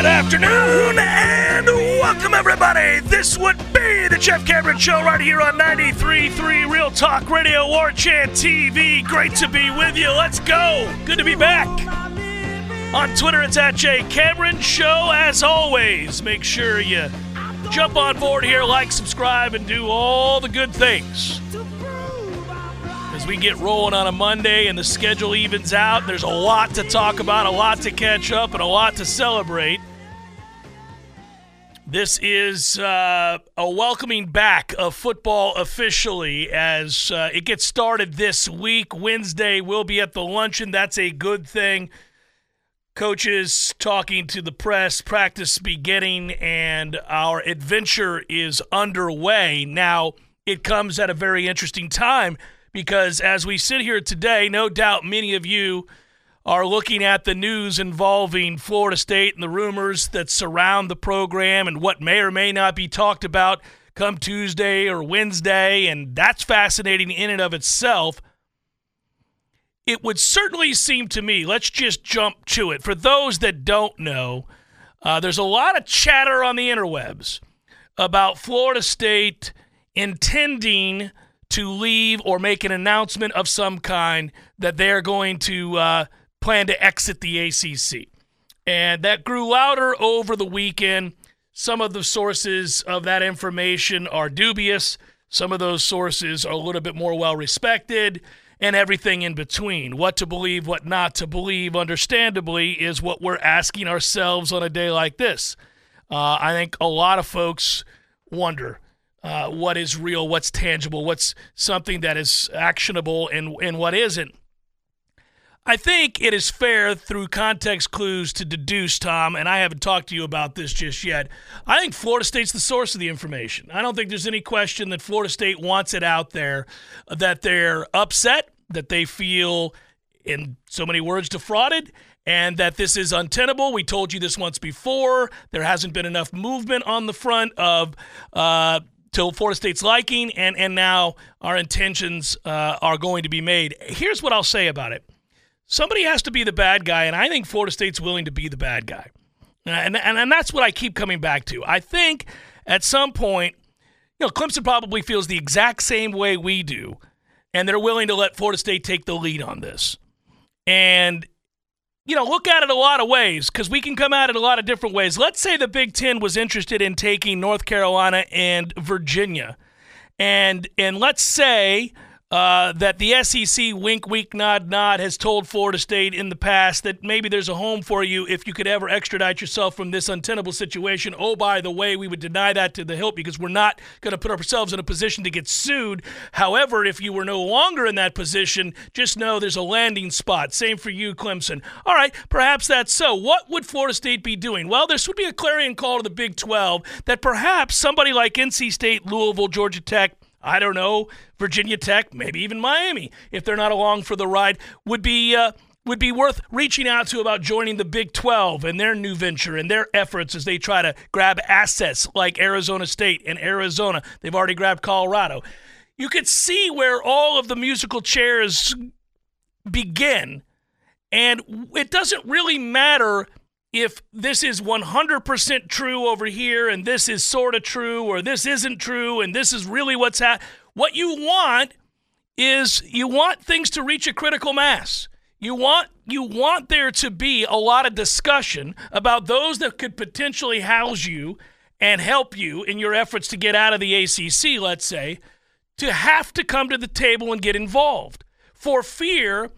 Good afternoon and welcome everybody. This would be the Jeff Cameron Show right here on 93.3 Real Talk Radio, War Chant TV. Great to be with you. Let's go. Good to be back. On Twitter, it's at J Cameron Show. As always, make sure you jump on board here, like, subscribe, and do all the good things. As we get rolling on a Monday and the schedule evens out, there's a lot to talk about, a lot to catch up, and a lot to celebrate. This is uh, a welcoming back of football officially as uh, it gets started this week. Wednesday, we'll be at the luncheon. That's a good thing coaches talking to the press, practice beginning, and our adventure is underway. Now, it comes at a very interesting time because as we sit here today, no doubt many of you are looking at the news involving Florida State and the rumors that surround the program and what may or may not be talked about come Tuesday or Wednesday, and that's fascinating in and of itself it would certainly seem to me, let's just jump to it. For those that don't know, uh, there's a lot of chatter on the interwebs about Florida State intending to leave or make an announcement of some kind that they're going to uh, plan to exit the ACC. And that grew louder over the weekend. Some of the sources of that information are dubious. Some of those sources are a little bit more well respected and everything in between. What to believe, what not to believe, understandably, is what we're asking ourselves on a day like this. Uh, I think a lot of folks wonder uh, what is real, what's tangible, what's something that is actionable, and, and what isn't. I think it is fair through context clues to deduce, Tom, and I haven't talked to you about this just yet. I think Florida State's the source of the information. I don't think there's any question that Florida State wants it out there, that they're upset, that they feel, in so many words, defrauded, and that this is untenable. We told you this once before. There hasn't been enough movement on the front of. Uh, to Florida State's liking, and, and now our intentions uh, are going to be made. Here's what I'll say about it somebody has to be the bad guy, and I think Florida State's willing to be the bad guy. And, and, and that's what I keep coming back to. I think at some point, you know, Clemson probably feels the exact same way we do, and they're willing to let Florida State take the lead on this. And, you know, look at it a lot of ways because we can come at it a lot of different ways. Let's say the Big Ten was interested in taking North Carolina and Virginia. And, and let's say uh, that the SEC, wink, wink, nod, nod, has told Florida State in the past that maybe there's a home for you if you could ever extradite yourself from this untenable situation. Oh, by the way, we would deny that to the hilt because we're not going to put ourselves in a position to get sued. However, if you were no longer in that position, just know there's a landing spot. Same for you, Clemson. All right, perhaps that's so. What would Florida State be doing? Well, this would be a clarion call to the Big 12 that perhaps somebody like NC State, Louisville, Georgia Tech, I don't know, Virginia Tech, maybe even Miami, if they're not along for the ride, would be uh, would be worth reaching out to about joining the Big 12 and their new venture and their efforts as they try to grab assets like Arizona State and Arizona. They've already grabbed Colorado. You could see where all of the musical chairs begin, and it doesn't really matter if this is 100% true over here and this is sort of true or this isn't true and this is really what's happening. What you want is you want things to reach a critical mass. You want you want there to be a lot of discussion about those that could potentially house you and help you in your efforts to get out of the ACC, let's say, to have to come to the table and get involved for fear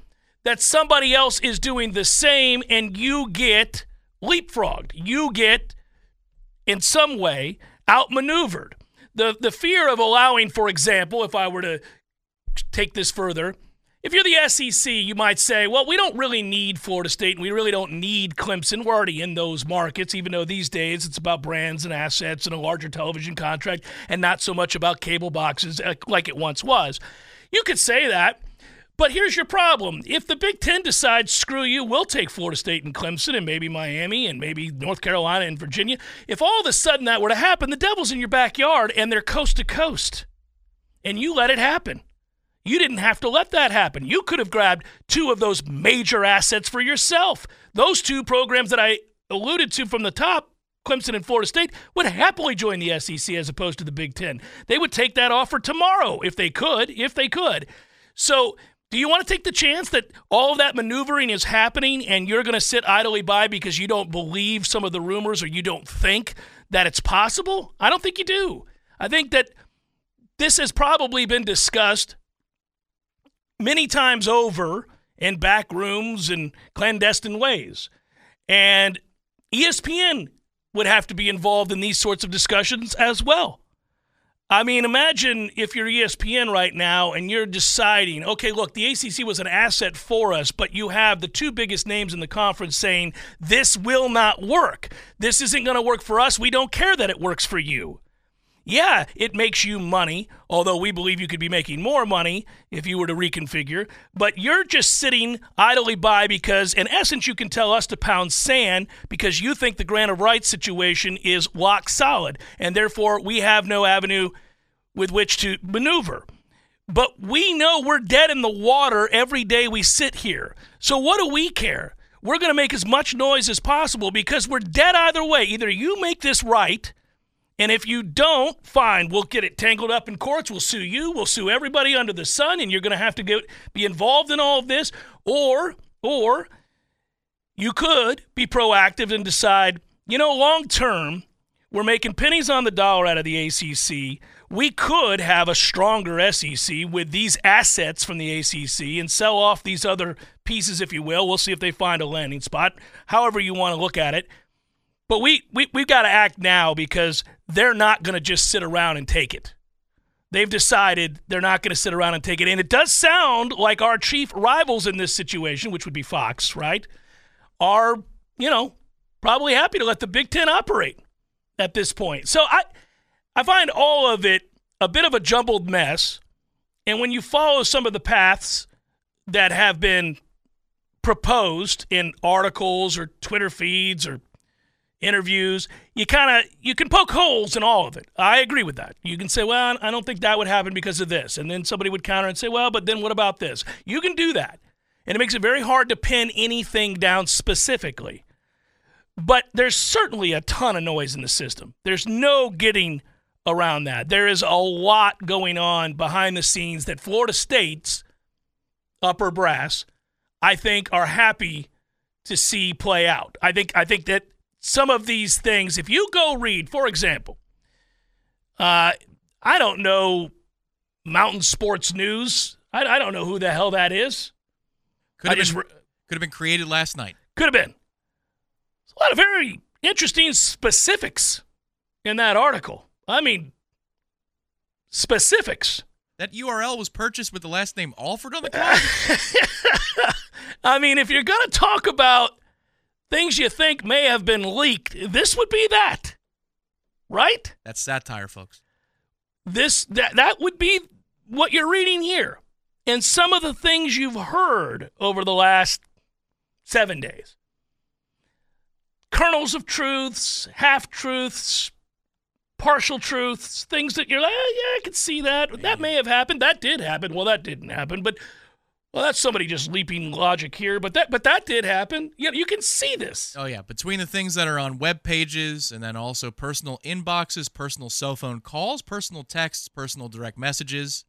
that somebody else is doing the same and you get leapfrogged. You get, in some way, outmaneuvered. The, the fear of allowing, for example, if I were to take this further, if you're the SEC, you might say, well, we don't really need Florida State and we really don't need Clemson. We're already in those markets, even though these days it's about brands and assets and a larger television contract and not so much about cable boxes like it once was. You could say that. But here's your problem. If the Big Ten decides, screw you, we'll take Florida State and Clemson and maybe Miami and maybe North Carolina and Virginia, if all of a sudden that were to happen, the devil's in your backyard and they're coast to coast. And you let it happen. You didn't have to let that happen. You could have grabbed two of those major assets for yourself. Those two programs that I alluded to from the top, Clemson and Florida State would happily join the SEC as opposed to the Big Ten. They would take that offer tomorrow if they could, if they could. So, do you want to take the chance that all of that maneuvering is happening and you're going to sit idly by because you don't believe some of the rumors or you don't think that it's possible? I don't think you do. I think that this has probably been discussed many times over in back rooms and clandestine ways. And ESPN would have to be involved in these sorts of discussions as well. I mean, imagine if you're ESPN right now and you're deciding, okay, look, the ACC was an asset for us, but you have the two biggest names in the conference saying, this will not work. This isn't going to work for us. We don't care that it works for you. Yeah, it makes you money, although we believe you could be making more money if you were to reconfigure. But you're just sitting idly by because, in essence, you can tell us to pound sand because you think the grant of rights situation is lock solid, and therefore we have no avenue with which to maneuver. But we know we're dead in the water every day we sit here. So what do we care? We're going to make as much noise as possible because we're dead either way. Either you make this right and if you don't, fine, we'll get it tangled up in courts. We'll sue you. We'll sue everybody under the sun, and you're going to have to get, be involved in all of this. Or, or you could be proactive and decide, you know, long term, we're making pennies on the dollar out of the ACC. We could have a stronger SEC with these assets from the ACC and sell off these other pieces, if you will. We'll see if they find a landing spot, however you want to look at it. But we, we, we've got to act now because they're not going to just sit around and take it. They've decided they're not going to sit around and take it. And it does sound like our chief rivals in this situation, which would be Fox, right, are, you know, probably happy to let the Big Ten operate at this point. So I, I find all of it a bit of a jumbled mess. And when you follow some of the paths that have been proposed in articles or Twitter feeds or interviews. You kind of you can poke holes in all of it. I agree with that. You can say, "Well, I don't think that would happen because of this," and then somebody would counter and say, "Well, but then what about this?" You can do that, and it makes it very hard to pin anything down specifically. But there's certainly a ton of noise in the system. There's no getting around that. There is a lot going on behind the scenes that Florida State's upper brass, I think, are happy to see play out. I think I think that some of these things, if you go read, for example, uh, I don't know Mountain Sports News. I, I, don't know who the hell that is. Could have, been, re- could have been created last night. Could have been. There's a lot of very interesting specifics in that article. I mean, specifics. That URL was purchased with the last name Alford on the card? I mean, if you're going to talk about things you think may have been leaked, this would be that. Right? That's satire, folks. This that that would be what you're reading here. And some of the things you've heard over the last 7 days. Kernels of truths, half truths, partial truths, things that you're like, oh, yeah, I can see that. That may have happened. That did happen. Well, that didn't happen. But well, that's somebody just leaping logic here, but that but that did happen. Yeah, you can see this. Oh yeah, between the things that are on web pages and then also personal inboxes, personal cell phone calls, personal texts, personal direct messages.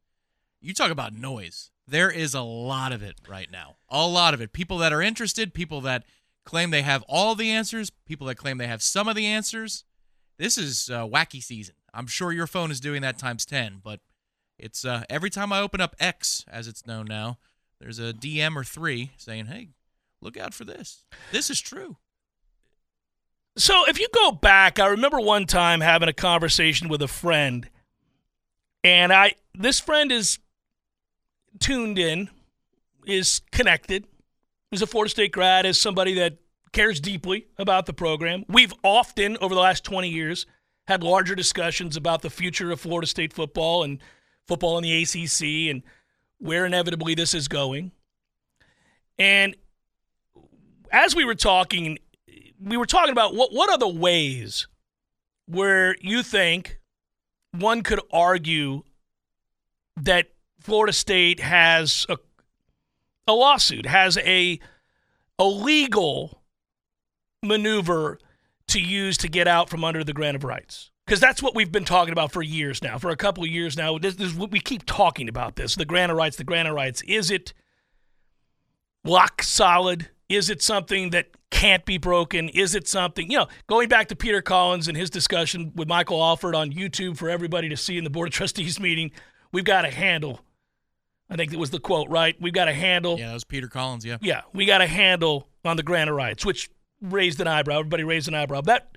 You talk about noise. There is a lot of it right now. A lot of it. People that are interested, people that claim they have all the answers, people that claim they have some of the answers. This is uh, wacky season. I'm sure your phone is doing that times 10, but it's uh, every time I open up X, as it's known now, there's a DM or three saying, "Hey, look out for this. This is true." So if you go back, I remember one time having a conversation with a friend, and I this friend is tuned in, is connected, is a Florida State grad, is somebody that cares deeply about the program. We've often over the last 20 years had larger discussions about the future of Florida State football and football in the ACC and where inevitably this is going. And as we were talking, we were talking about what, what are the ways where you think one could argue that Florida State has a, a lawsuit, has a, a legal maneuver to use to get out from under the grant of rights? Because that's what we've been talking about for years now, for a couple of years now. This, this, we keep talking about this the rights, the rights. Is it lock solid? Is it something that can't be broken? Is it something, you know, going back to Peter Collins and his discussion with Michael Alford on YouTube for everybody to see in the Board of Trustees meeting, we've got to handle. I think that was the quote, right? We've got to handle. Yeah, that was Peter Collins, yeah. Yeah, we got to handle on the rights, which raised an eyebrow. Everybody raised an eyebrow. That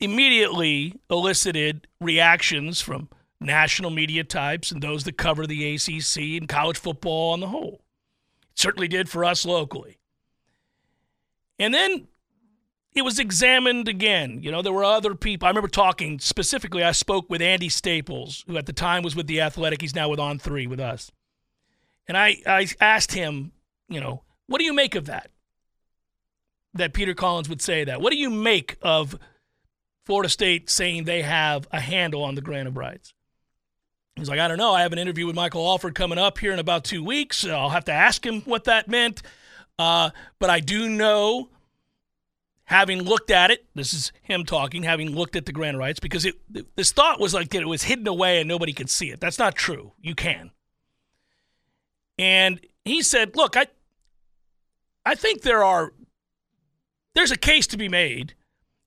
immediately elicited reactions from national media types and those that cover the ACC and college football on the whole. It certainly did for us locally. And then it was examined again. You know, there were other people. I remember talking specifically, I spoke with Andy Staples, who at the time was with The Athletic. He's now with On3 with us. And I, I asked him, you know, what do you make of that? That Peter Collins would say that. What do you make of Florida State saying they have a handle on the grant of rights? He's like, I don't know. I have an interview with Michael Alford coming up here in about two weeks. I'll have to ask him what that meant. Uh, but I do know, having looked at it, this is him talking, having looked at the grant rights, because it this thought was like that it was hidden away and nobody could see it. That's not true. You can. And he said, "Look, I, I think there are, there's a case to be made."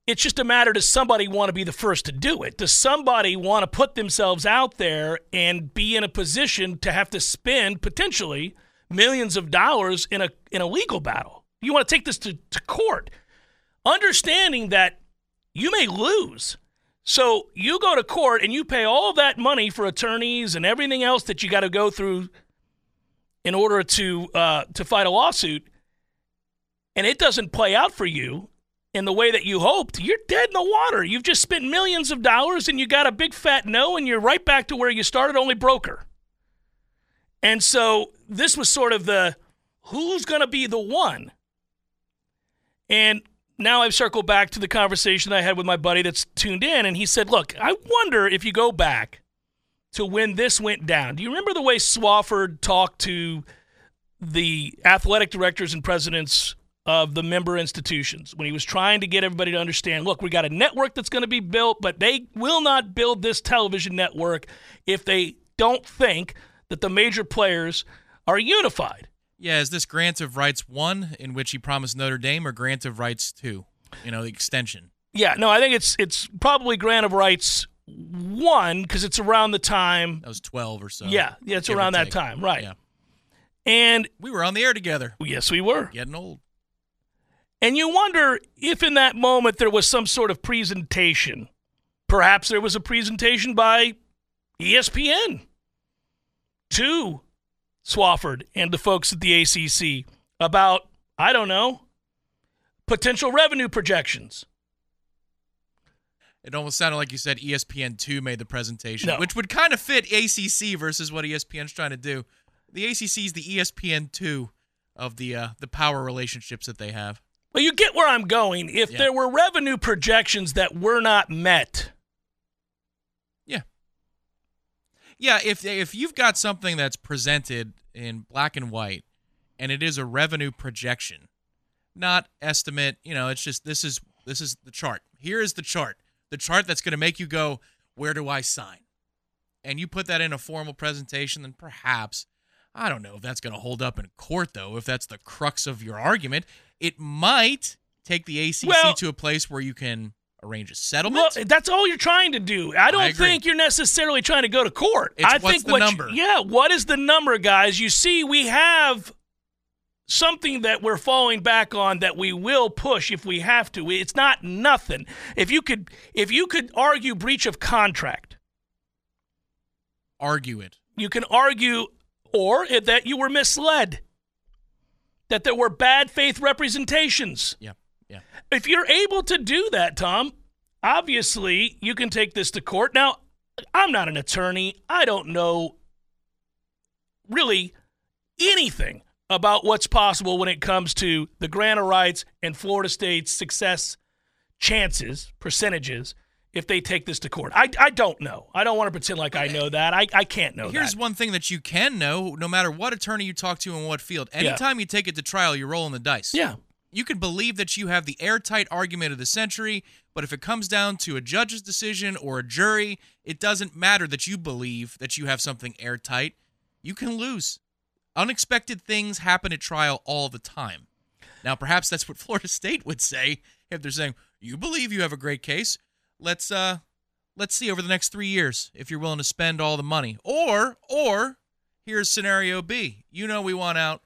It's just a matter does somebody want to be the first to do it? Does somebody want to put themselves out there and be in a position to have to spend potentially millions of dollars in a in a legal battle? You want to take this to, to court, understanding that you may lose. So you go to court and you pay all that money for attorneys and everything else that you got to go through in order to uh, to fight a lawsuit, and it doesn't play out for you in the way that you hoped, you're dead in the water. You've just spent millions of dollars and you got a big fat no, and you're right back to where you started, only broker. And so this was sort of the who's going to be the one. And now I've circled back to the conversation I had with my buddy that's tuned in, and he said, Look, I wonder if you go back to when this went down. Do you remember the way Swofford talked to the athletic directors and presidents of the member institutions when he was trying to get everybody to understand look, we got a network that's going to be built, but they will not build this television network if they don't think that the major players are unified. Yeah, is this grant of rights one in which he promised Notre Dame or grant of rights two? You know, the extension. Yeah, no, I think it's it's probably grant of rights one because it's around the time that was twelve or so. Yeah, yeah, it's around that time, right? Yeah. And we were on the air together. Yes, we were. Getting old. And you wonder if in that moment there was some sort of presentation. Perhaps there was a presentation by ESPN to Swofford and the folks at the ACC about, I don't know, potential revenue projections. It almost sounded like you said ESPN2 made the presentation, No. which would kind of fit ACC versus what ESPN's trying to do. The ACC is the E ESPN2 of the uh, the power relationships that they have. Well, you get where I'm going. If Yeah. there were revenue projections that were not met, Yeah, yeah. if if you've got something that's presented in black and white and it is a revenue projection, not estimate, you know, it's just this is this is the chart. Here is the chart. The chart that's going to make you go, "Where do I sign?" And you put that in a formal presentation, then perhaps I don't know if that's going to hold up in court though, if that's the crux of your argument. It might take the ACC Well- to a place where you can arrange a settlement. well, that's all you're trying to do. I don't agree. think you're necessarily trying to go to court. It's I what's think the what you- number? yeah, what is the number, guys? You see, we have something that we're falling back on that we will push if we have to. It's not nothing. If you could, if you could argue breach of contract, Argue it. you can argue or that you were misled, that there were bad faith representations. Yeah. Yeah. If you're able to do that, Tom, obviously you can take this to court. Now, I'm not an attorney. I don't know really anything about what's possible when it comes to the grant of rights and Florida State's success chances, percentages, if they take this to court. I, I don't know. I don't want to pretend like I know that. I, I can't know Here's that. one thing that you can know, no matter what attorney you talk to in what field. Anytime you take it to trial, you're rolling the dice. Yeah. You can believe that you have the airtight argument of the century, but if it comes down to a judge's decision or a jury, it doesn't matter that you believe that you have something airtight. You can lose. Unexpected things happen at trial all the time. Now, perhaps that's what Florida State would say if they're saying, "You believe you have a great case. Let's uh let's see over the next 3 years if you're willing to spend all the money." Or or here's scenario B. You know we want out.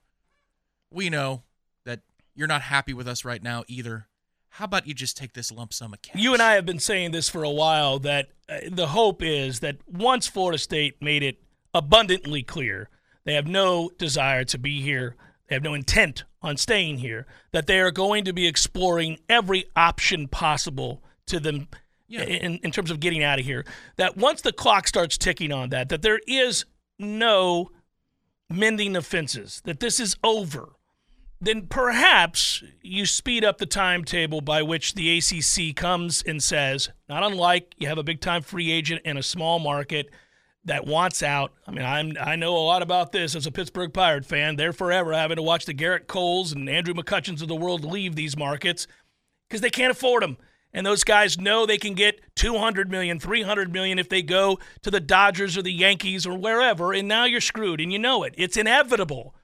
We know that you're not happy with us right now either. How about you just take this lump sum of cash? You and I have been saying this for a while that uh, the hope is that once Florida State made it abundantly clear they have no desire to be here, they have no intent on staying here, that they are going to be exploring every option possible to them Yeah. in, in terms of getting out of here. That once the clock starts ticking on that, that there is no mending of fences, that this is over then perhaps you speed up the timetable by which the ACC comes and says, not unlike you have a big time free agent in a small market that wants out. I mean, I'm I know a lot about this as a Pittsburgh Pirate fan. They're forever having to watch the Gerrit Coles and Andrew McCutcheons of the world leave these markets because they can't afford them. And those guys know they can get 200 million, 300 million if they go to the Dodgers or the Yankees or wherever, and now you're screwed and you know it. It's inevitable.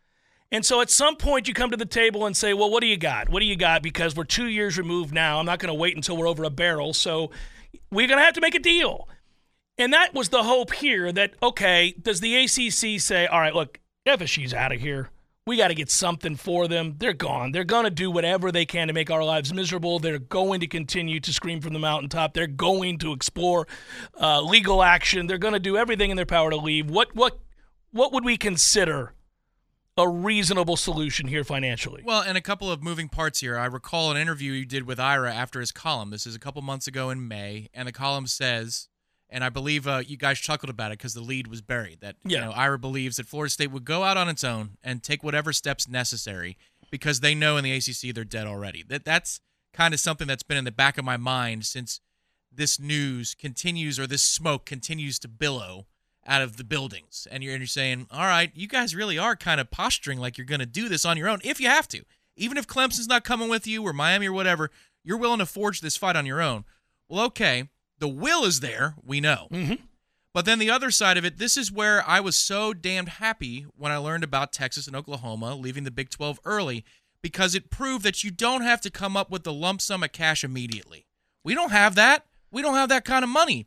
And so at some point you come to the table and say, well, what do you got? What do you got? Because we're two years removed now. I'm not going to wait until we're over a barrel. So we're going to have to make a deal. And that was the hope here that, okay, does the ACC say, all right, look, FSU's out of here. We got to get something for them. They're gone. They're going to do whatever they can to make our lives miserable. They're going to continue to scream from the mountaintop. They're going to explore uh, legal action. They're going to do everything in their power to leave. What what what would we consider a reasonable solution here financially. Well, and a couple of moving parts here. I recall an interview you did with Ira after his column. This is a couple months ago in May, and the column says, and I believe uh, you guys chuckled about it because the lead was buried. That Yeah. you know, Ira believes that Florida State would go out on its own and take whatever steps necessary because they know in the ACC they're dead already. That that's kind of something that's been in the back of my mind since this news continues or this smoke continues to billow out of the buildings and you're, and you're saying all right you guys really are kind of posturing like you're going to do this on your own if you have to even if clemson's not coming with you or miami or whatever you're willing to forge this fight on your own well okay the will is there we know Mhm. but then the other side of it this is where i was so damned happy when i learned about texas and oklahoma leaving the big 12 early because it proved that you don't have to come up with the lump sum of cash immediately we don't have that we don't have that kind of money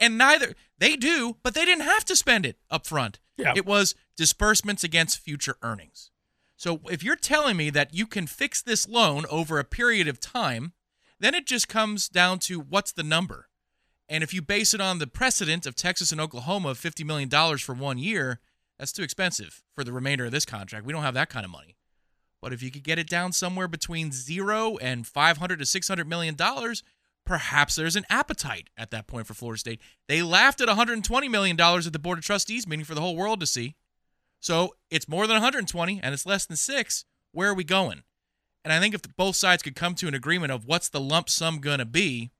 and neither they do, but they didn't have to spend it up front. Yeah. It was disbursements against future earnings. So if you're telling me that you can fix this loan over a period of time, then it just comes down to what's the number. And if you base it on the precedent of Texas and Oklahoma of $50 million for one year, that's too expensive for the remainder of this contract. We don't have that kind of money. But if you could get it down somewhere between zero and 500 to 600 million dollars, perhaps there's an appetite at that point for Florida State. They laughed at 120 million dollars at the Board of Trustees meeting for the whole world to see. So it's more than 120 and it's less than six. Where are we going? And I think if both sides could come to an agreement of what's the lump sum going to be,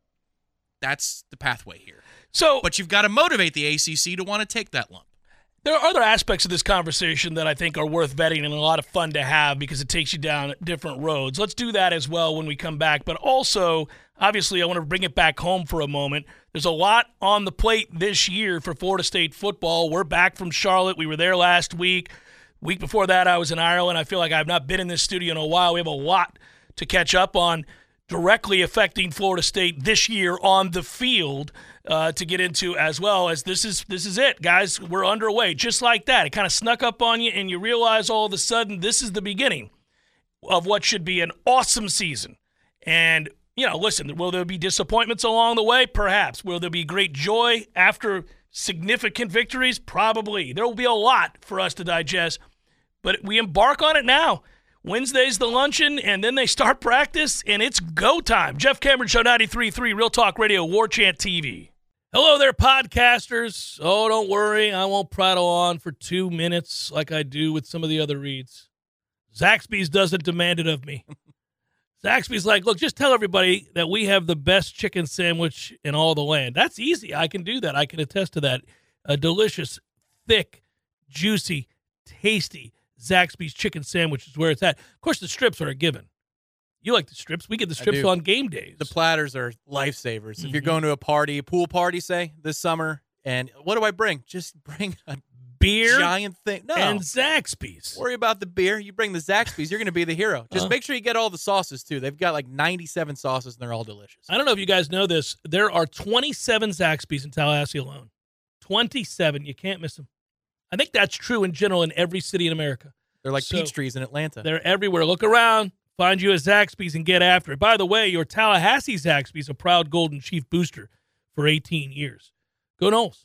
that's the pathway here. So, But you've got to motivate the ACC to want to take that lump. there are other aspects of this conversation that I think are worth vetting and a lot of fun to have because it takes you down different roads. Let's do that as well when we come back. But also, obviously, I want to bring it back home for a moment. There's a lot on the plate this year for Florida State football. We're back from Charlotte. We were there last week. Week before that, I was in Ireland. I feel like I've not been in this studio in a while. We have a lot to catch up on directly affecting Florida State this year on the field uh, to get into as well as this is this is it, guys. We're underway, just like that. It kind of snuck up on you, and you realize all of a sudden this is the beginning of what should be an awesome season. And you know, listen, will there be disappointments along the way? Perhaps. Will there be great joy after significant victories? Probably. There will be a lot for us to digest, but we embark on it now. Wednesday's the luncheon, and then they start practice, and it's go time. Jeff Cameron Show 93.3, Real Talk Radio, War Chant TV. Hello there, podcasters. Oh, don't worry. I won't prattle on for two minutes like I do with some of the other reads. Zaxby's doesn't demand it of me. Zaxby's like, look, just tell everybody that we have the best chicken sandwich in all the land. That's easy. I can do that. I can attest to that. A delicious, thick, juicy, tasty Zaxby's chicken sandwich is where it's at. Of course, the strips are a given. You like the strips? We get the strips on game days. The platters are lifesavers. If you're Mhm. going to a party, a pool party, say this summer, and what do I bring? Just bring a beer giant thing. No, and Zaxby's. worry about the beer. You bring the Zaxby's, you're going to be the hero. Just Uh. make sure you get all the sauces too. They've got like 97 sauces, and they're all delicious. I don't know if you guys know this. There are 27 Zaxby's in Tallahassee alone. 27. You can't miss them. I think that's true in general in every city in America. They're like So- peach trees in Atlanta. They're everywhere. Look around, find you a Zaxby's, and get after it. By the way, your Tallahassee Zaxby's a proud Golden Chief booster for 18 years. Go Noles.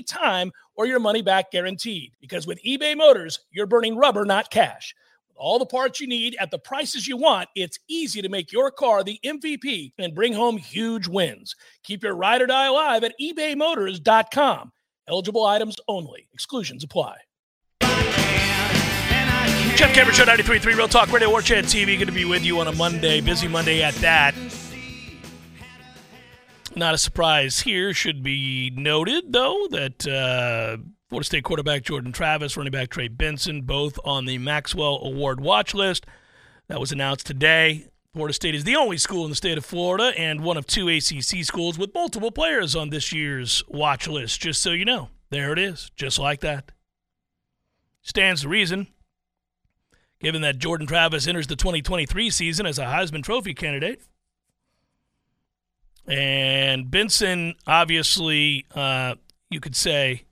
time or your money back guaranteed. Because with eBay Motors, you're burning rubber, not cash. With all the parts you need at the prices you want, it's easy to make your car the MVP and bring home huge wins. Keep your ride or die alive at ebaymotors.com. Eligible items only. Exclusions apply. Jeff Cameron Show 93.3 Real Talk Radio War Chant TV. Good to be with you on a Monday. Busy Monday at that. Not a surprise here. Should be noted, though, that uh, Florida State quarterback Jordan Travis, running back Trey Benson, both on the Maxwell Award watch list. That was announced today. Florida State is the only school in the state of Florida and one of two ACC schools with multiple players on this year's watch list. Just so you know, there it is, just like that. Stands to reason, given that Jordan Travis enters the 2023 season as a Heisman Trophy candidate. And Benson, obviously, uh, you could say,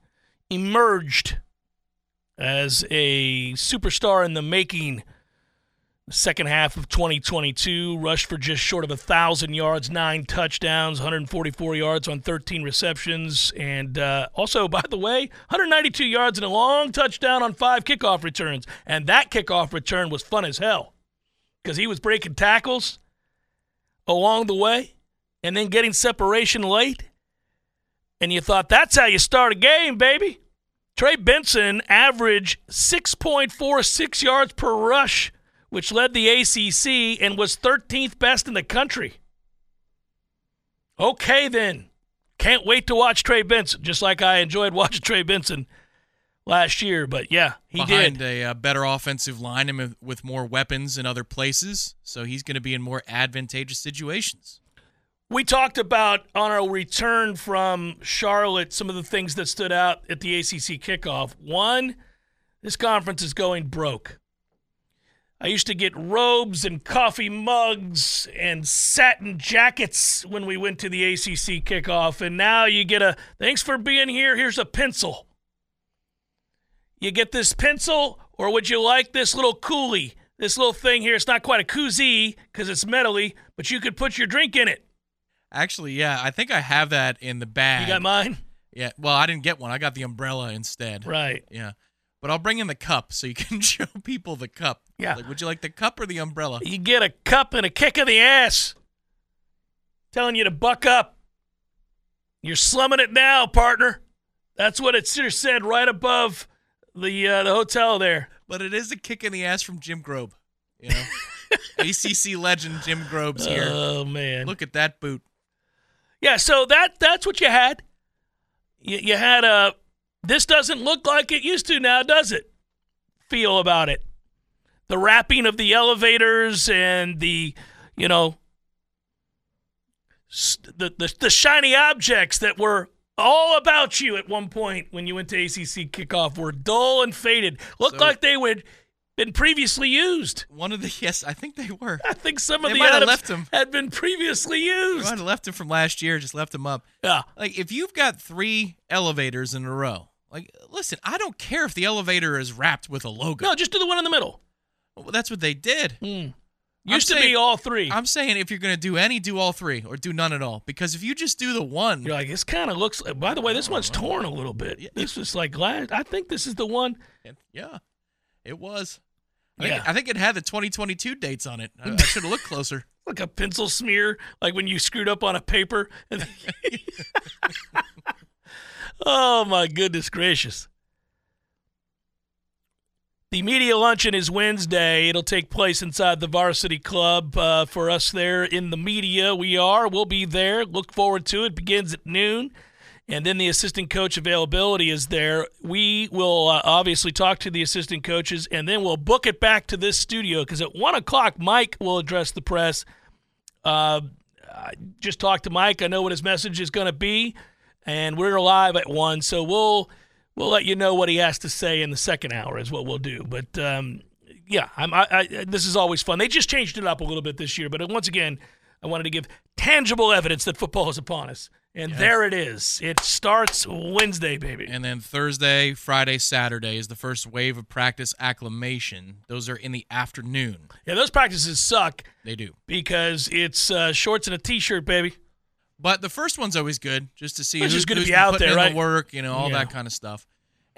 emerged as a superstar in the making. Second half of 2022, rushed for just short of a thousand yards, nine touchdowns, 144 yards on 13 receptions, and uh, also, by the way, 192 yards and a long touchdown on five kickoff returns. And that kickoff return was fun as hell because he was breaking tackles along the way and then getting separation late. And you thought that's how you start a game, baby. Trey Benson averaged 6.46 yards per rush, which led the ACC and was 13th best in the country. Okay, then. Can't wait to watch Trey Benson, just like I enjoyed watching Trey Benson last year. But yeah, he behind did. a uh, better offensive line and with- with more weapons in other places, so he's going to be in more advantageous situations. We talked about on our return from Charlotte some of the things that stood out at the ACC kickoff. One, this conference is going broke. I used to get robes and coffee mugs and satin jackets when we went to the ACC kickoff, and now you get a thanks for being here. Here's a pencil. You get this pencil, or would you like this little coolie? This little thing here. It's not quite a koozie because it's metally, but you could put your drink in it. Actually, yeah, I think I have that in the bag. You got mine? Yeah, well, I didn't get one. I got the umbrella instead. Right. Yeah. But I'll bring in the cup so you can show people the cup. Yeah. Like, would you like the cup or the umbrella? You get a cup and a kick of the ass. Telling you to buck up. You're slumming it now, partner. That's what it said right above the uh, the hotel there. But it is a kick in the ass from Jim Grobe. You know, ACC legend Jim Grobe's here. Oh man. Look at that boot. Yeah, so that that's what you had. You, you had a this doesn't look like it used to now, does it? Feel about it. The wrapping of the elevators and the, you know, the, the the shiny objects that were all about you at one point when you went to ACC kickoff were dull and faded. Looked So- like they would been previously used. One of the yes, I think they were. I think some of They the might have items left 'em. had been previously used. might have left him from last year, just left him up. Yeah. Like if you've got three elevators in a row, like listen, I don't care if the elevator is wrapped with a logo. No, just do the one in the middle. Well, that's what they did. Mm. Used to be all 3 I'm saying if you're gonna do any, do all three, or do none at all. Because if you just do the one, You're like, this kind of looks. Like, by the way, this one's torn a little bit. Yeah. This is like glass. I think this is the one. yeah, it was. I think, Yeah. I think it had the 2022 dates on it. I, I should have looked closer. like a pencil smear, like when you screwed up on a paper. oh my goodness gracious! The media luncheon is Wednesday. It'll take place inside the Varsity Club. Uh, for us there in the media, we are. We'll be there. Look forward to it. Begins at noon. And then the assistant coach availability is there. We will uh, obviously talk to the assistant coaches, and then we'll book it back to this studio because at one o'clock, Mike will address the press. Uh, just talked to Mike. I know what his message is going to be, and we're live at one, so we'll we'll let you know what he has to say in the second hour. Is what we'll do. But um, yeah, I, I, this is always fun. They just changed it up a little bit this year, but once again, I wanted to give tangible evidence that football is upon us, and there it is. It starts Wednesday, baby. And then Thursday, Friday, Saturday is the first wave of practice acclimation. Those are in the afternoon. yeah, those practices suck They do. because it's uh, shorts and a t-shirt, baby. But the first one's always good, just to see It's who's, just good to who's be out there, in right? the work, you know, all Yeah. that kind of stuff.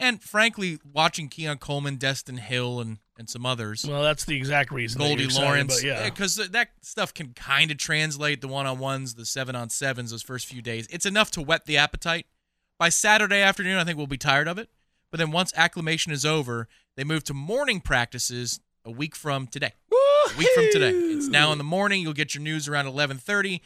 And frankly, watching Keon Coleman, Destyn Hill, and, and some others, Well, that's the exact reason. Goldie excited, Lawrence, yeah. because that stuff can kind of translate the one on ones, the seven on sevens, those first few days. It's enough to whet the appetite. By Saturday afternoon, I think we'll be tired of it. But then once acclimation is over, they move to morning practices a week from today. A week from today. It's now in the morning. You'll get your news around 11:30.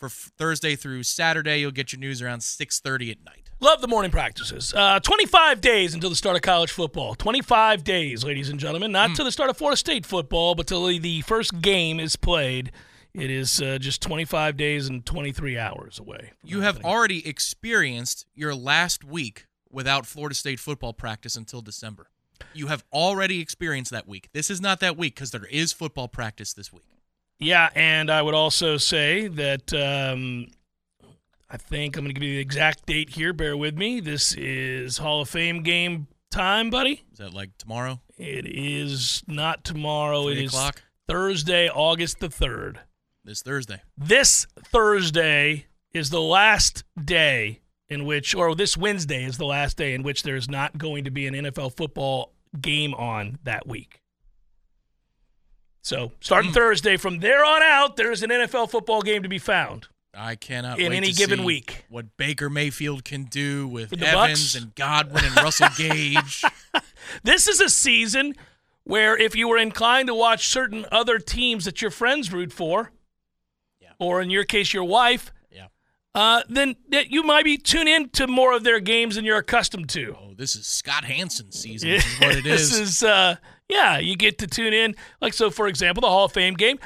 For Thursday through Saturday, you'll get your news around 6:30 at night. Love the morning practices. Uh, 25 days until the start of college football. 25 days, ladies and gentlemen. Not to the start of Florida State football, but till the first game is played. It is uh, just 25 days and 23 hours away. You have already experienced your last week without Florida State football practice until December. You have already experienced that week. This is not that week because there is football practice this week. Yeah, and I would also say that um, I think I'm going to give you the exact date here. Bear with me. This is Hall of Fame game time, buddy. Is that like tomorrow? It is not tomorrow. Three it is o'clock? Thursday, August the 3rd. This Thursday. this Thursday is the last day in which, or this Wednesday is the last day in which there's not going to be an NFL football game on that week. So, starting Thursday, from there on out, there's an NFL football game to be found. I cannot In any given week. What Baker Mayfield can do with, Evans Bucks? and Godwin and Russell Gage. This is a season where if you were inclined to watch certain other teams that your friends root for, Yeah. or in your case, your wife, Yeah. uh, then that you might be tuned in to more of their games than you're accustomed to. Oh, this is Scott Hansen season. This is what it is. this is. is uh yeah, you get to tune in. Like so for example, the Hall of Fame game,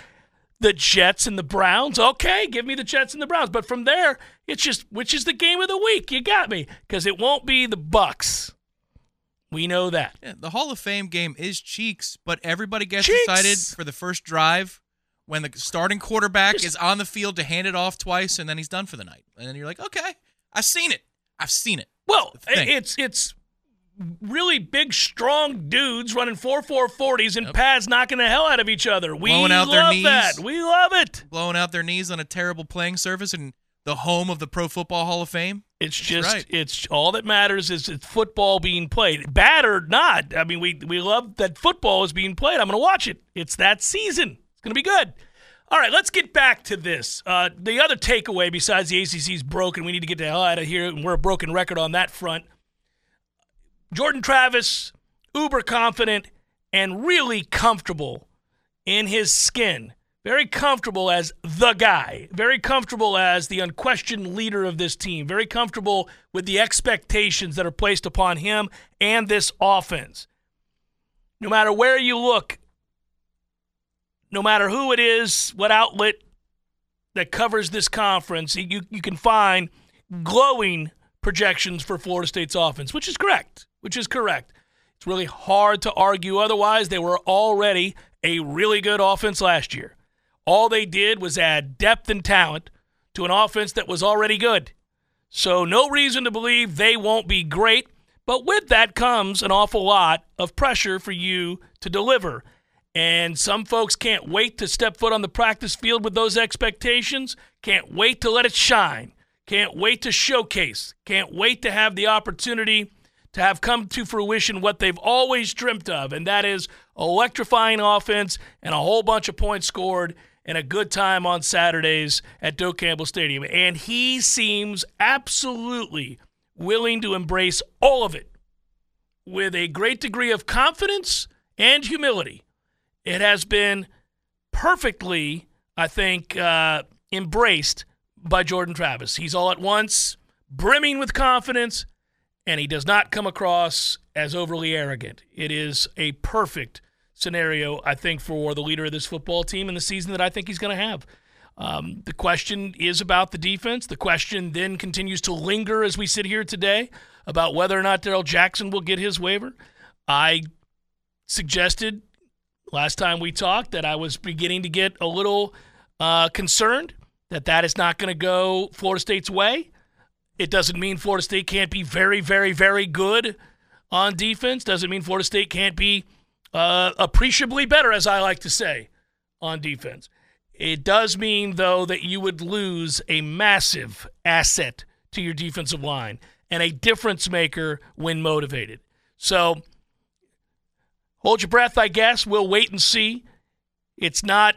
the Jets and the Browns. Okay, give me the Jets and the Browns. But from there, it's just which is the game of the week? You got me. Because it won't be the Bucks. We know that. Yeah, the Hall of Fame game is cheeks, but everybody gets Cheeks! excited for the first drive when the starting quarterback Just- is on the field to hand it off twice and then he's done for the night. And then you're like, okay, I've seen it. I've seen it. Well, it's it's really big, strong dudes running four four forties and pads knocking the hell out of each other. We Blowing out love their knees. that. We love it. Blowing out their knees on a terrible playing surface and the home of the Pro Football Hall of Fame. It's just right. it's all that matters is it's football being played. Bad or not. I mean, we we love that football is being played. I'm going to watch it. It's that season. It's going to be good. All right, let's get back to this. Uh, the other takeaway, besides the ACC's broken, we need to get the hell out of here, and we're a broken record on that front. Jordan Travis, uber confident and really comfortable in his skin. Very comfortable as the guy. Very comfortable as the unquestioned leader of this team. Very comfortable with the expectations that are placed upon him and this offense. No matter where you look, no matter who it is, what outlet that covers this conference, you, you can find glowing projections for Florida State's offense, which is correct. Which is correct. It's really hard to argue otherwise. They were already a really good offense last year. All they did was add depth and talent to an offense that was already good. So, no reason to believe they won't be great. But with that comes an awful lot of pressure for you to deliver. And some folks can't wait to step foot on the practice field with those expectations, can't wait to let it shine, can't wait to showcase, can't wait to have the opportunity to have come to fruition what they've always dreamt of, and that is electrifying offense and a whole bunch of points scored and a good time on Saturdays at Doak Campbell Stadium. And he seems absolutely willing to embrace all of it with a great degree of confidence and humility. It has been perfectly, I think, uh, embraced by Jordan Travis. He's all at once brimming with confidence, and he does not come across as overly arrogant. It is a perfect scenario, I think, for the leader of this football team in the season that I think he's going to have. Um, the question is about the defense. The question then continues to linger as we sit here today about whether or not Darrell Jackson will get his waiver. I suggested last time we talked that I was beginning to get a little uh, concerned that that is not going to go Florida State's way. It doesn't mean Florida State can't be very, very, very good on defense. Doesn't mean Florida State can't be uh, appreciably better, as I like to say, on defense. It does mean, though, that you would lose a massive asset to your defensive line and a difference maker when motivated. So hold your breath, I guess. We'll wait and see. It's not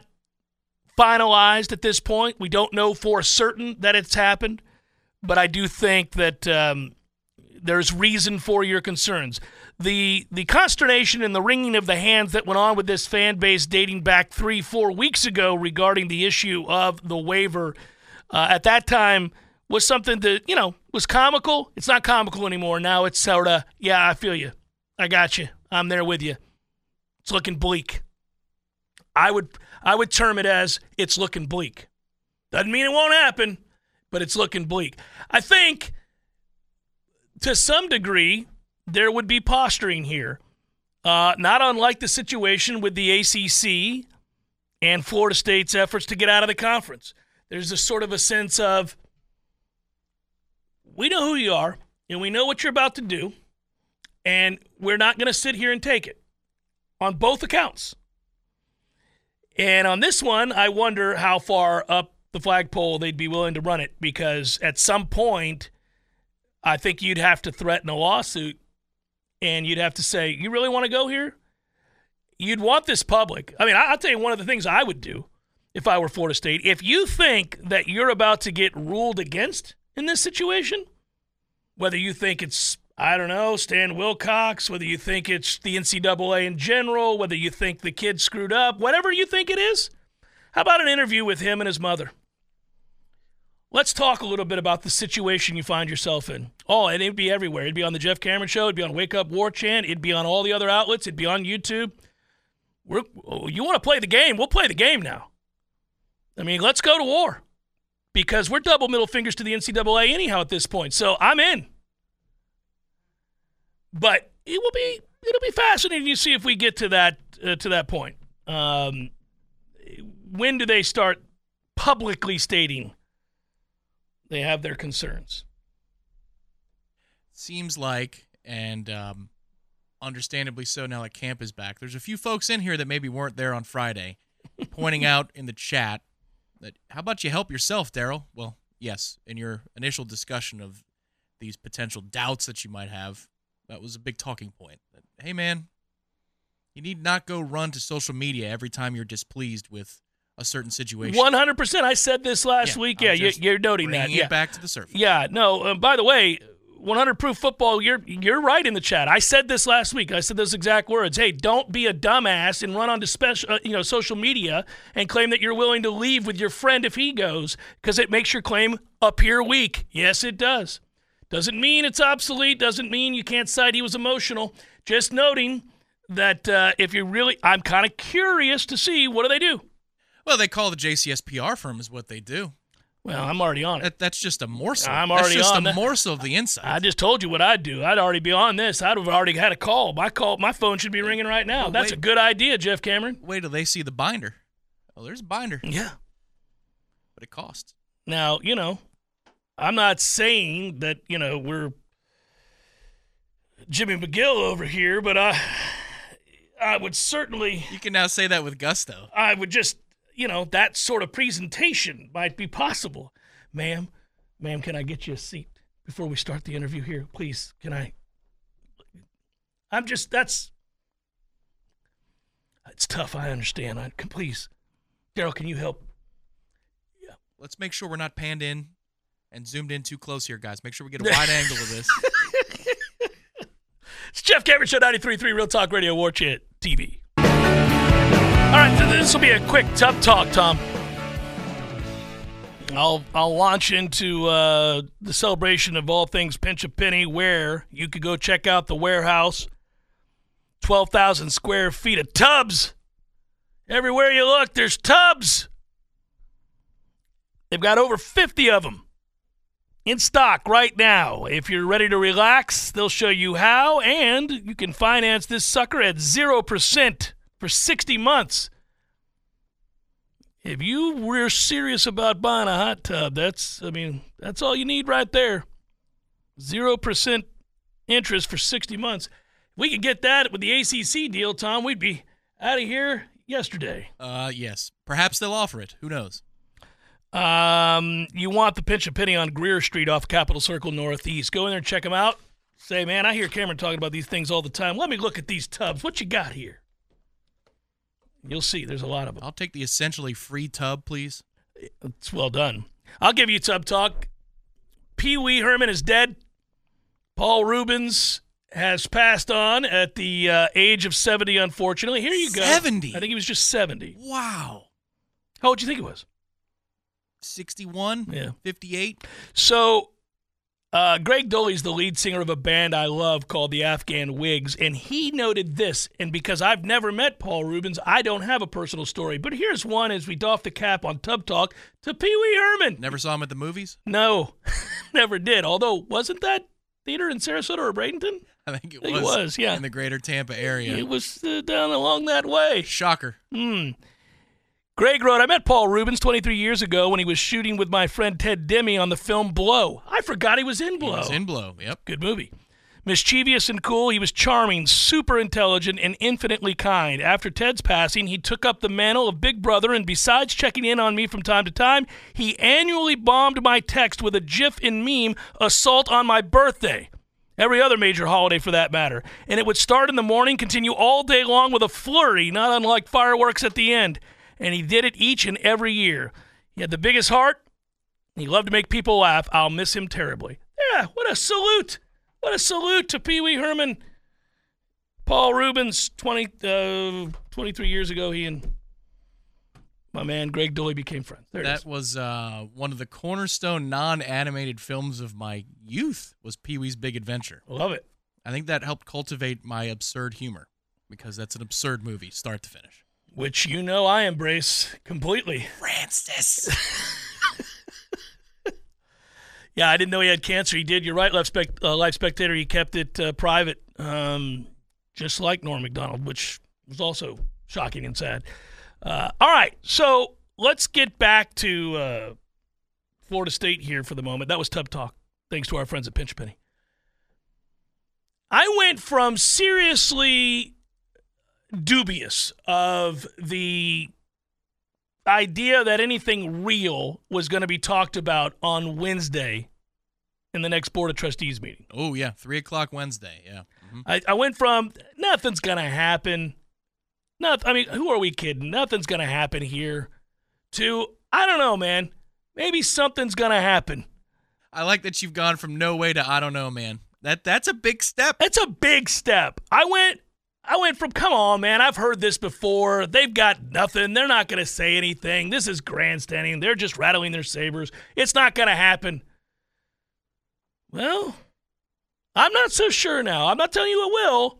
finalized at this point. We don't know for certain that it's happened, but I do think that um, there's reason for your concerns. The the consternation and the wringing of the hands that went on with this fan base dating back three, four weeks ago regarding the issue of the waiver uh, at that time was something that, you know, was comical. It's not comical anymore. Now it's sort of, yeah, I feel you. I got you. I'm there with you. It's looking bleak. I would I would term it as it's looking bleak. Doesn't mean it won't happen, but it's looking bleak. I think to some degree there would be posturing here, uh, not unlike the situation with the ACC and Florida State's efforts to get out of the conference. There's a sort of a sense of we know who you are and we know what you're about to do, and we're not going to sit here and take it on both accounts. And on this one, I wonder how far up the flagpole they'd be willing to run it because at some point, I think you'd have to threaten a lawsuit and you'd have to say, You really want to go here? You'd want this public. I mean, I'll tell you one of the things I would do if I were Florida State. If you think that you're about to get ruled against in this situation, whether you think it's I don't know, Stan Wilcox, whether you think it's the NCAA in general, whether you think the kid screwed up, whatever you think it is, how about an interview with him and his mother? Let's talk a little bit about the situation you find yourself in. Oh, and it'd be everywhere. It'd be on the Jeff Cameron Show. It'd be on Wake Up War Chant. It'd be on all the other outlets. It'd be on YouTube. We're, you want to play the game? We'll play the game now. I mean, let's go to war because we're double middle fingers to the NCAA anyhow at this point. So I'm in. But it will be it'll be fascinating to see if we get to that uh, to that point. Um, when do they start publicly stating they have their concerns? Seems like, and um, understandably so now that camp is back. There's a few folks in here that maybe weren't there on Friday, pointing out in the chat that how about you help yourself, Darrell? Well, yes, in your initial discussion of these potential doubts that you might have, that was a big talking point. That, hey, man, you need not go run to social media every time you're displeased with a certain situation. One hundred percent. I said this last Yeah, week. Yeah, you, you're noting that. Yeah, back to the surface. yeah. No. Uh, by the way, 100 proof football. You're you're right in the chat. I said this last week. I said those exact words. Hey, don't be a dumbass and run onto special, uh, you know, social media and claim that you're willing to leave with your friend if he goes, because it makes your claim appear weak. Yes, it does. Doesn't mean it's obsolete. Doesn't mean you can't cite he was emotional. Just noting that uh, if you really, I'm kind of curious to see what do they do. Well, they call the JCS PR firm is what they do. Well, I'm already on it. That, that's just a morsel. I'm that's already just on a that. morsel of the insight. I just told you what I'd do. I'd already be on this. I'd have already had a call. My call, my phone should be ringing right now. Well, That's wait. a good idea, Jeff Cameron. Wait till they see the binder. Oh, there's a binder, Yeah. but it costs. Now, you know, I'm not saying that, you know, we're Jimmy McGill over here, but I I would certainly You can now say that with gusto. I would just, you know, that sort of presentation might be possible. Ma'am, ma'am, can I get you a seat before we start the interview here? Please, can I I'm just that's it's tough. I understand. I can please, Darrell, can you help? Yeah. Let's make sure we're not panned in and zoomed in too close here, guys. Make sure we get a wide angle of this. It's Jeff Cameron Show 93.3 Real Talk Radio War Chant TV. All right, this will be a quick tub talk, Tom. I'll I'll launch into uh, the celebration of all things Pinch a Penny, where you could go check out the warehouse. Twelve thousand square feet of tubs. Everywhere you look, there's tubs. They've got over fifty of them in stock right now. If you're ready to relax, they'll show you how, and you can finance this sucker at 0% for 60 months. If you were serious about buying a hot tub, that's, I mean, that's all you need right there. 0% interest for 60 months. If we could get that with the ACC deal, Tom, we'd be out of here yesterday. Uh, yes. Perhaps they'll offer it. Who knows? Um, you want the Pinch a Penny on Greer Street off Capitol Circle Northeast. Go in there and check them out. Say, man, I hear Cameron talking about these things all the time. Let me look at these tubs. What you got here? You'll see. There's a lot of them. I'll take the essentially free tub, please. It's well done. I'll give you tub talk. Pee Wee Herman is dead. Paul Reubens has passed on at the uh, age of 70, unfortunately. Here you go. 70? I think he was just 70. Wow. How old do you think he was? 61? Yeah. 58? So, uh, Greg Dulli's the lead singer of a band I love called the Afghan Whigs, and he noted this. And because I've never met Paul Reubens, I don't have a personal story. But here's one as we doff the cap on Tub Talk to Pee Wee Herman. Never saw him at the movies? No, never did. Although, wasn't that theater in Sarasota or Bradenton? I think it I think was. it was, yeah. In the greater Tampa area. It was uh, down along that way. Shocker. Hmm. Greg wrote, I met Paul Reubens 23 years ago when he was shooting with my friend Ted Demme on the film Blow. I forgot he was in Blow. He was in blow. Yep. Good movie. Mischievous and cool, he was charming, super intelligent, and infinitely kind. After Ted's passing, he took up the mantle of Big Brother, and besides checking in on me from time to time, he annually bombed my text with a GIF and meme assault on my birthday. Every other major holiday for that matter. And it would start in the morning, continue all day long with a flurry, not unlike fireworks at the end. And he did it each and every year. He had the biggest heart. He loved to make people laugh. I'll miss him terribly. Yeah, what a salute. What a salute to Pee Wee Herman. Paul Reubens, 20, uh, 23 years ago, he and my man Greg Dulli became friends. There That was uh, one of the cornerstone non-animated films of my youth was Pee-wee's Big Adventure. Love it. I think that helped cultivate my absurd humor because that's an absurd movie, start to finish. Which you know I embrace completely. Francis. Yeah, I didn't know he had cancer. He did. You're right, Life, Spec- uh, Life Spectator. He kept it uh, private, um, just like Norm Macdonald, which was also shocking and sad. Uh, all right, so let's get back to uh, Florida State here for the moment. That was Tub Talk, thanks to our friends at Pinch Penny. I went from seriously dubious of the idea that anything real was going to be talked about on Wednesday in the next Board of Trustees meeting. oh yeah, three o'clock Wednesday. Yeah. Mhm. I, I went from nothing's going to happen. Noth- I mean, who are we kidding? Nothing's going to happen here to, I don't know, man. Maybe something's going to happen. I like that you've gone from no way to I don't know, man. That that's a big step. That's a big step. I went I went from come on, man, I've heard this before. They've got nothing. They're not going to say anything. This is grandstanding. They're just rattling their sabers. It's not going to happen. Well, I'm not so sure now. I'm not telling you it will.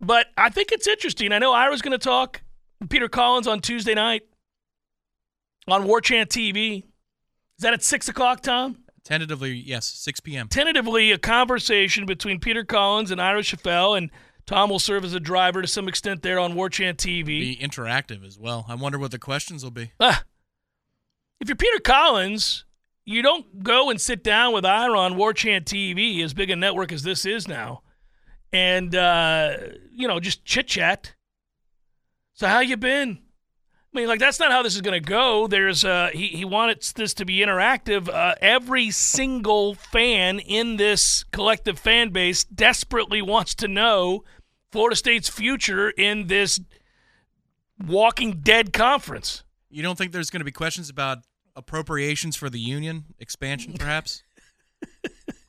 But I think it's interesting. I know Ira's going to talk. Peter Collins on Tuesday night on War Chant TV. Is that at 6 o'clock, Tom? Tentatively, yes, 6 p.m. tentatively a conversation between Peter Collins and Ira Schoffel, and Tom will serve as a driver to some extent there on War Chant TV. Be interactive as well. I wonder what the questions will be. Ah, if you're Peter Collins, you don't go and sit down with Ira on War Chant TV, as big a network as this is now, and uh, you know just chit chat. So how you been? I mean, like that's not how this is going to go. There's uh, he he wants this to be interactive. Uh, every single fan in this collective fan base desperately wants to know Florida State's future in this Walking Dead conference. You don't think there's going to be questions about appropriations for the union expansion, perhaps?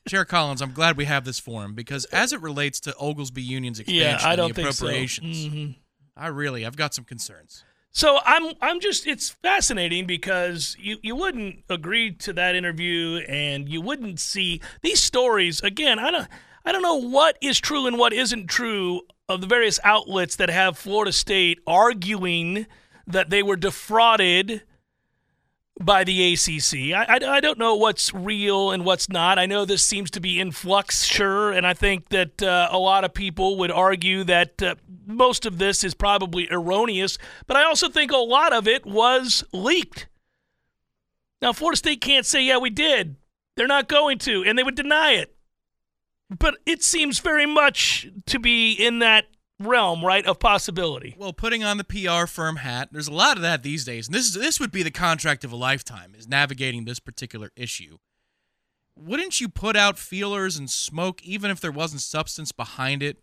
Chair Collins, I'm glad we have this forum because as it relates to Oglesby Union's expansion Yeah, I don't and the think so. appropriations, Mhm. I really, I've got some concerns. So I'm I'm just it's fascinating because you, you wouldn't agree to that interview and you wouldn't see these stories again. I don't I don't know what is true and what isn't true of the various outlets that have Florida State arguing that they were defrauded by the ACC. I, I, I don't know what's real and what's not. I know this seems to be in flux, sure, and I think that uh, a lot of people would argue that uh, most of this is probably erroneous, but I also think a lot of it was leaked. Now, Florida State can't say, yeah, we did. They're not going to, and they would deny it. But it seems very much to be in that realm, right, of possibility. Well, putting on the PR firm hat, there's a lot of that these days, and this is this would be the contract of a lifetime is navigating this particular issue. Wouldn't you put out feelers and smoke even if there wasn't substance behind it?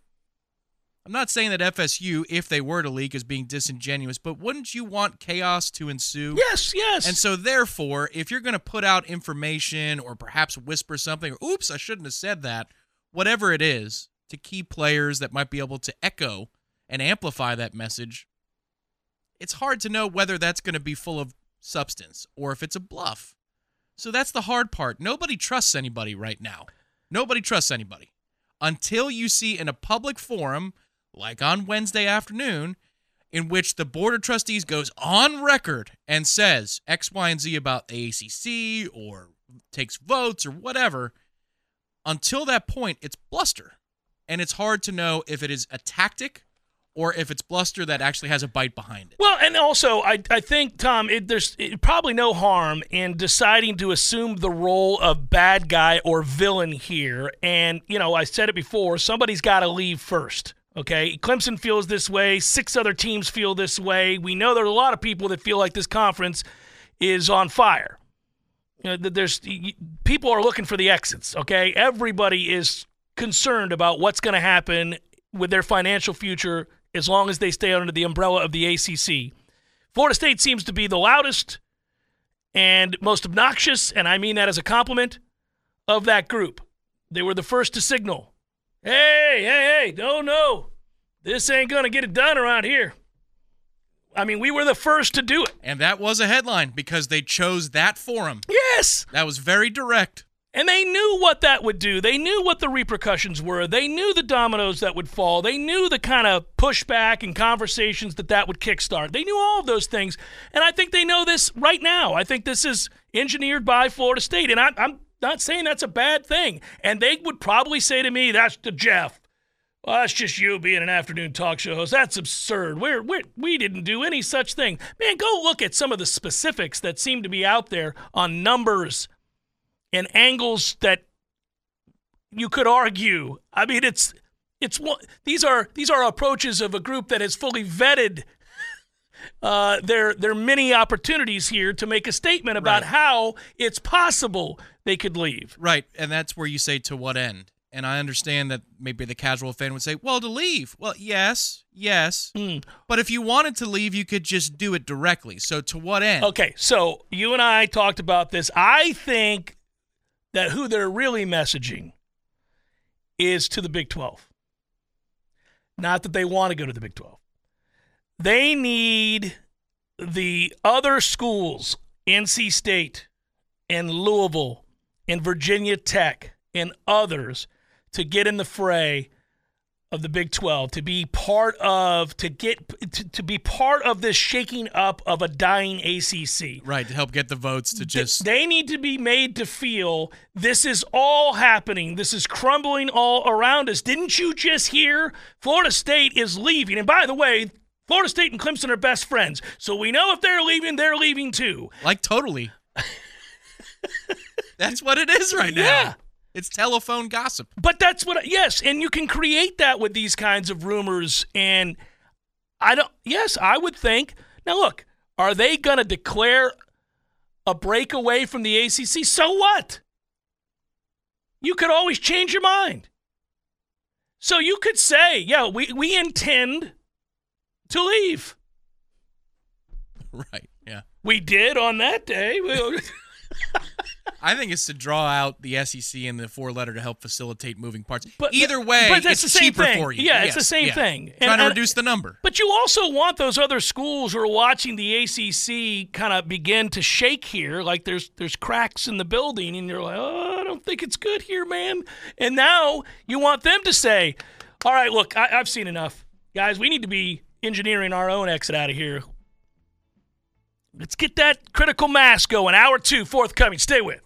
I'm not saying that FSU, if they were to leak, is being disingenuous, but wouldn't you want chaos to ensue? Yes, yes. And so, therefore, if you're going to put out information or perhaps whisper something, or oops, I shouldn't have said that, whatever it is, to key players that might be able to echo and amplify that message, it's hard to know whether that's going to be full of substance or if it's a bluff. So that's the hard part. Nobody trusts anybody right now. Nobody trusts anybody until you see in a public forum, like on Wednesday afternoon, in which the board of trustees goes on record and says X, Y, and Z about ACC or takes votes or whatever. Until that point, it's bluster. And it's hard to know if it is a tactic or if it's bluster that actually has a bite behind it. Well, and also, I, I think, Tom, it, there's it, probably no harm in deciding to assume the role of bad guy or villain here. And, you know, I said it before somebody's got to leave first. Okay. Clemson feels this way. Six other teams feel this way. We know there are a lot of people that feel like this conference is on fire. You know, there's people are looking for the exits. Okay. Everybody is concerned about what's going to happen with their financial future as long as they stay under the umbrella of the ACC. Florida State seems to be the loudest and most obnoxious, and I mean that as a compliment, of that group. They were the first to signal hey, hey, hey, no, no, this ain't going to get it done around here. I mean, we were the first to do it. And that was a headline because they chose that forum. Yes. That was very direct. And they knew what that would do. They knew what the repercussions were. They knew the dominoes that would fall. They knew the kind of pushback and conversations that that would kickstart. They knew all of those things. And I think they know this right now. I think this is engineered by Florida State. And I, I'm not saying that's a bad thing. And they would probably say to me, that's to Jeff. Well, that's just you being an afternoon talk show host. That's absurd. We're, we're, we didn't do any such thing. Man, go look at some of the specifics that seem to be out there on numbers and angles that you could argue. I mean, it's it's these are these are approaches of a group that has fully vetted uh, their their many opportunities here to make a statement about Right. how it's possible they could leave. Right. And that's where you say to what end. And I understand that maybe the casual fan would say, well, to leave. Well, yes, yes. Mm. But if you wanted to leave, you could just do it directly. So to what end? Okay, so you and I talked about this. I think that who they're really messaging is to the Big 12. Not that they want to go to the Big 12. They need the other schools, NC State and Louisville and Virginia Tech and others, to get in the fray of the Big 12 to be part of to get to, to be part of this shaking up of a dying ACC. Right. To help get the votes to just. They need to be made to feel this is all happening. This is crumbling all around us. Didn't you just hear Florida State is leaving? And by the way, Florida State and Clemson are best friends. So we know if they're leaving, they're leaving too. Like totally. That's what it is right now. Yeah. It's telephone gossip. But that's what yes, and you can create that with these kinds of rumors and I don't yes, I would think. Now look, Are they going to declare a breakaway from the ACC? So what? You could always change your mind. So you could say, yeah, we, we intend to leave. Right. Yeah. We did on that day. I think it's to draw out the SEC and the four letter to help facilitate moving parts. But- Either way, but that's it's the same cheaper thing. for you. Yeah, it's the same yeah. thing. Trying to and- reduce the number. But you also want those other schools who are watching the ACC kind of begin to shake here, like there's there's cracks in the building, and you're like, oh, I don't think it's good here, man. And now you want them to say, all right, look, I, I've seen enough, guys. We need to be engineering our own exit out of here. Let's get that critical mass going. Hour two forthcoming. Stay with.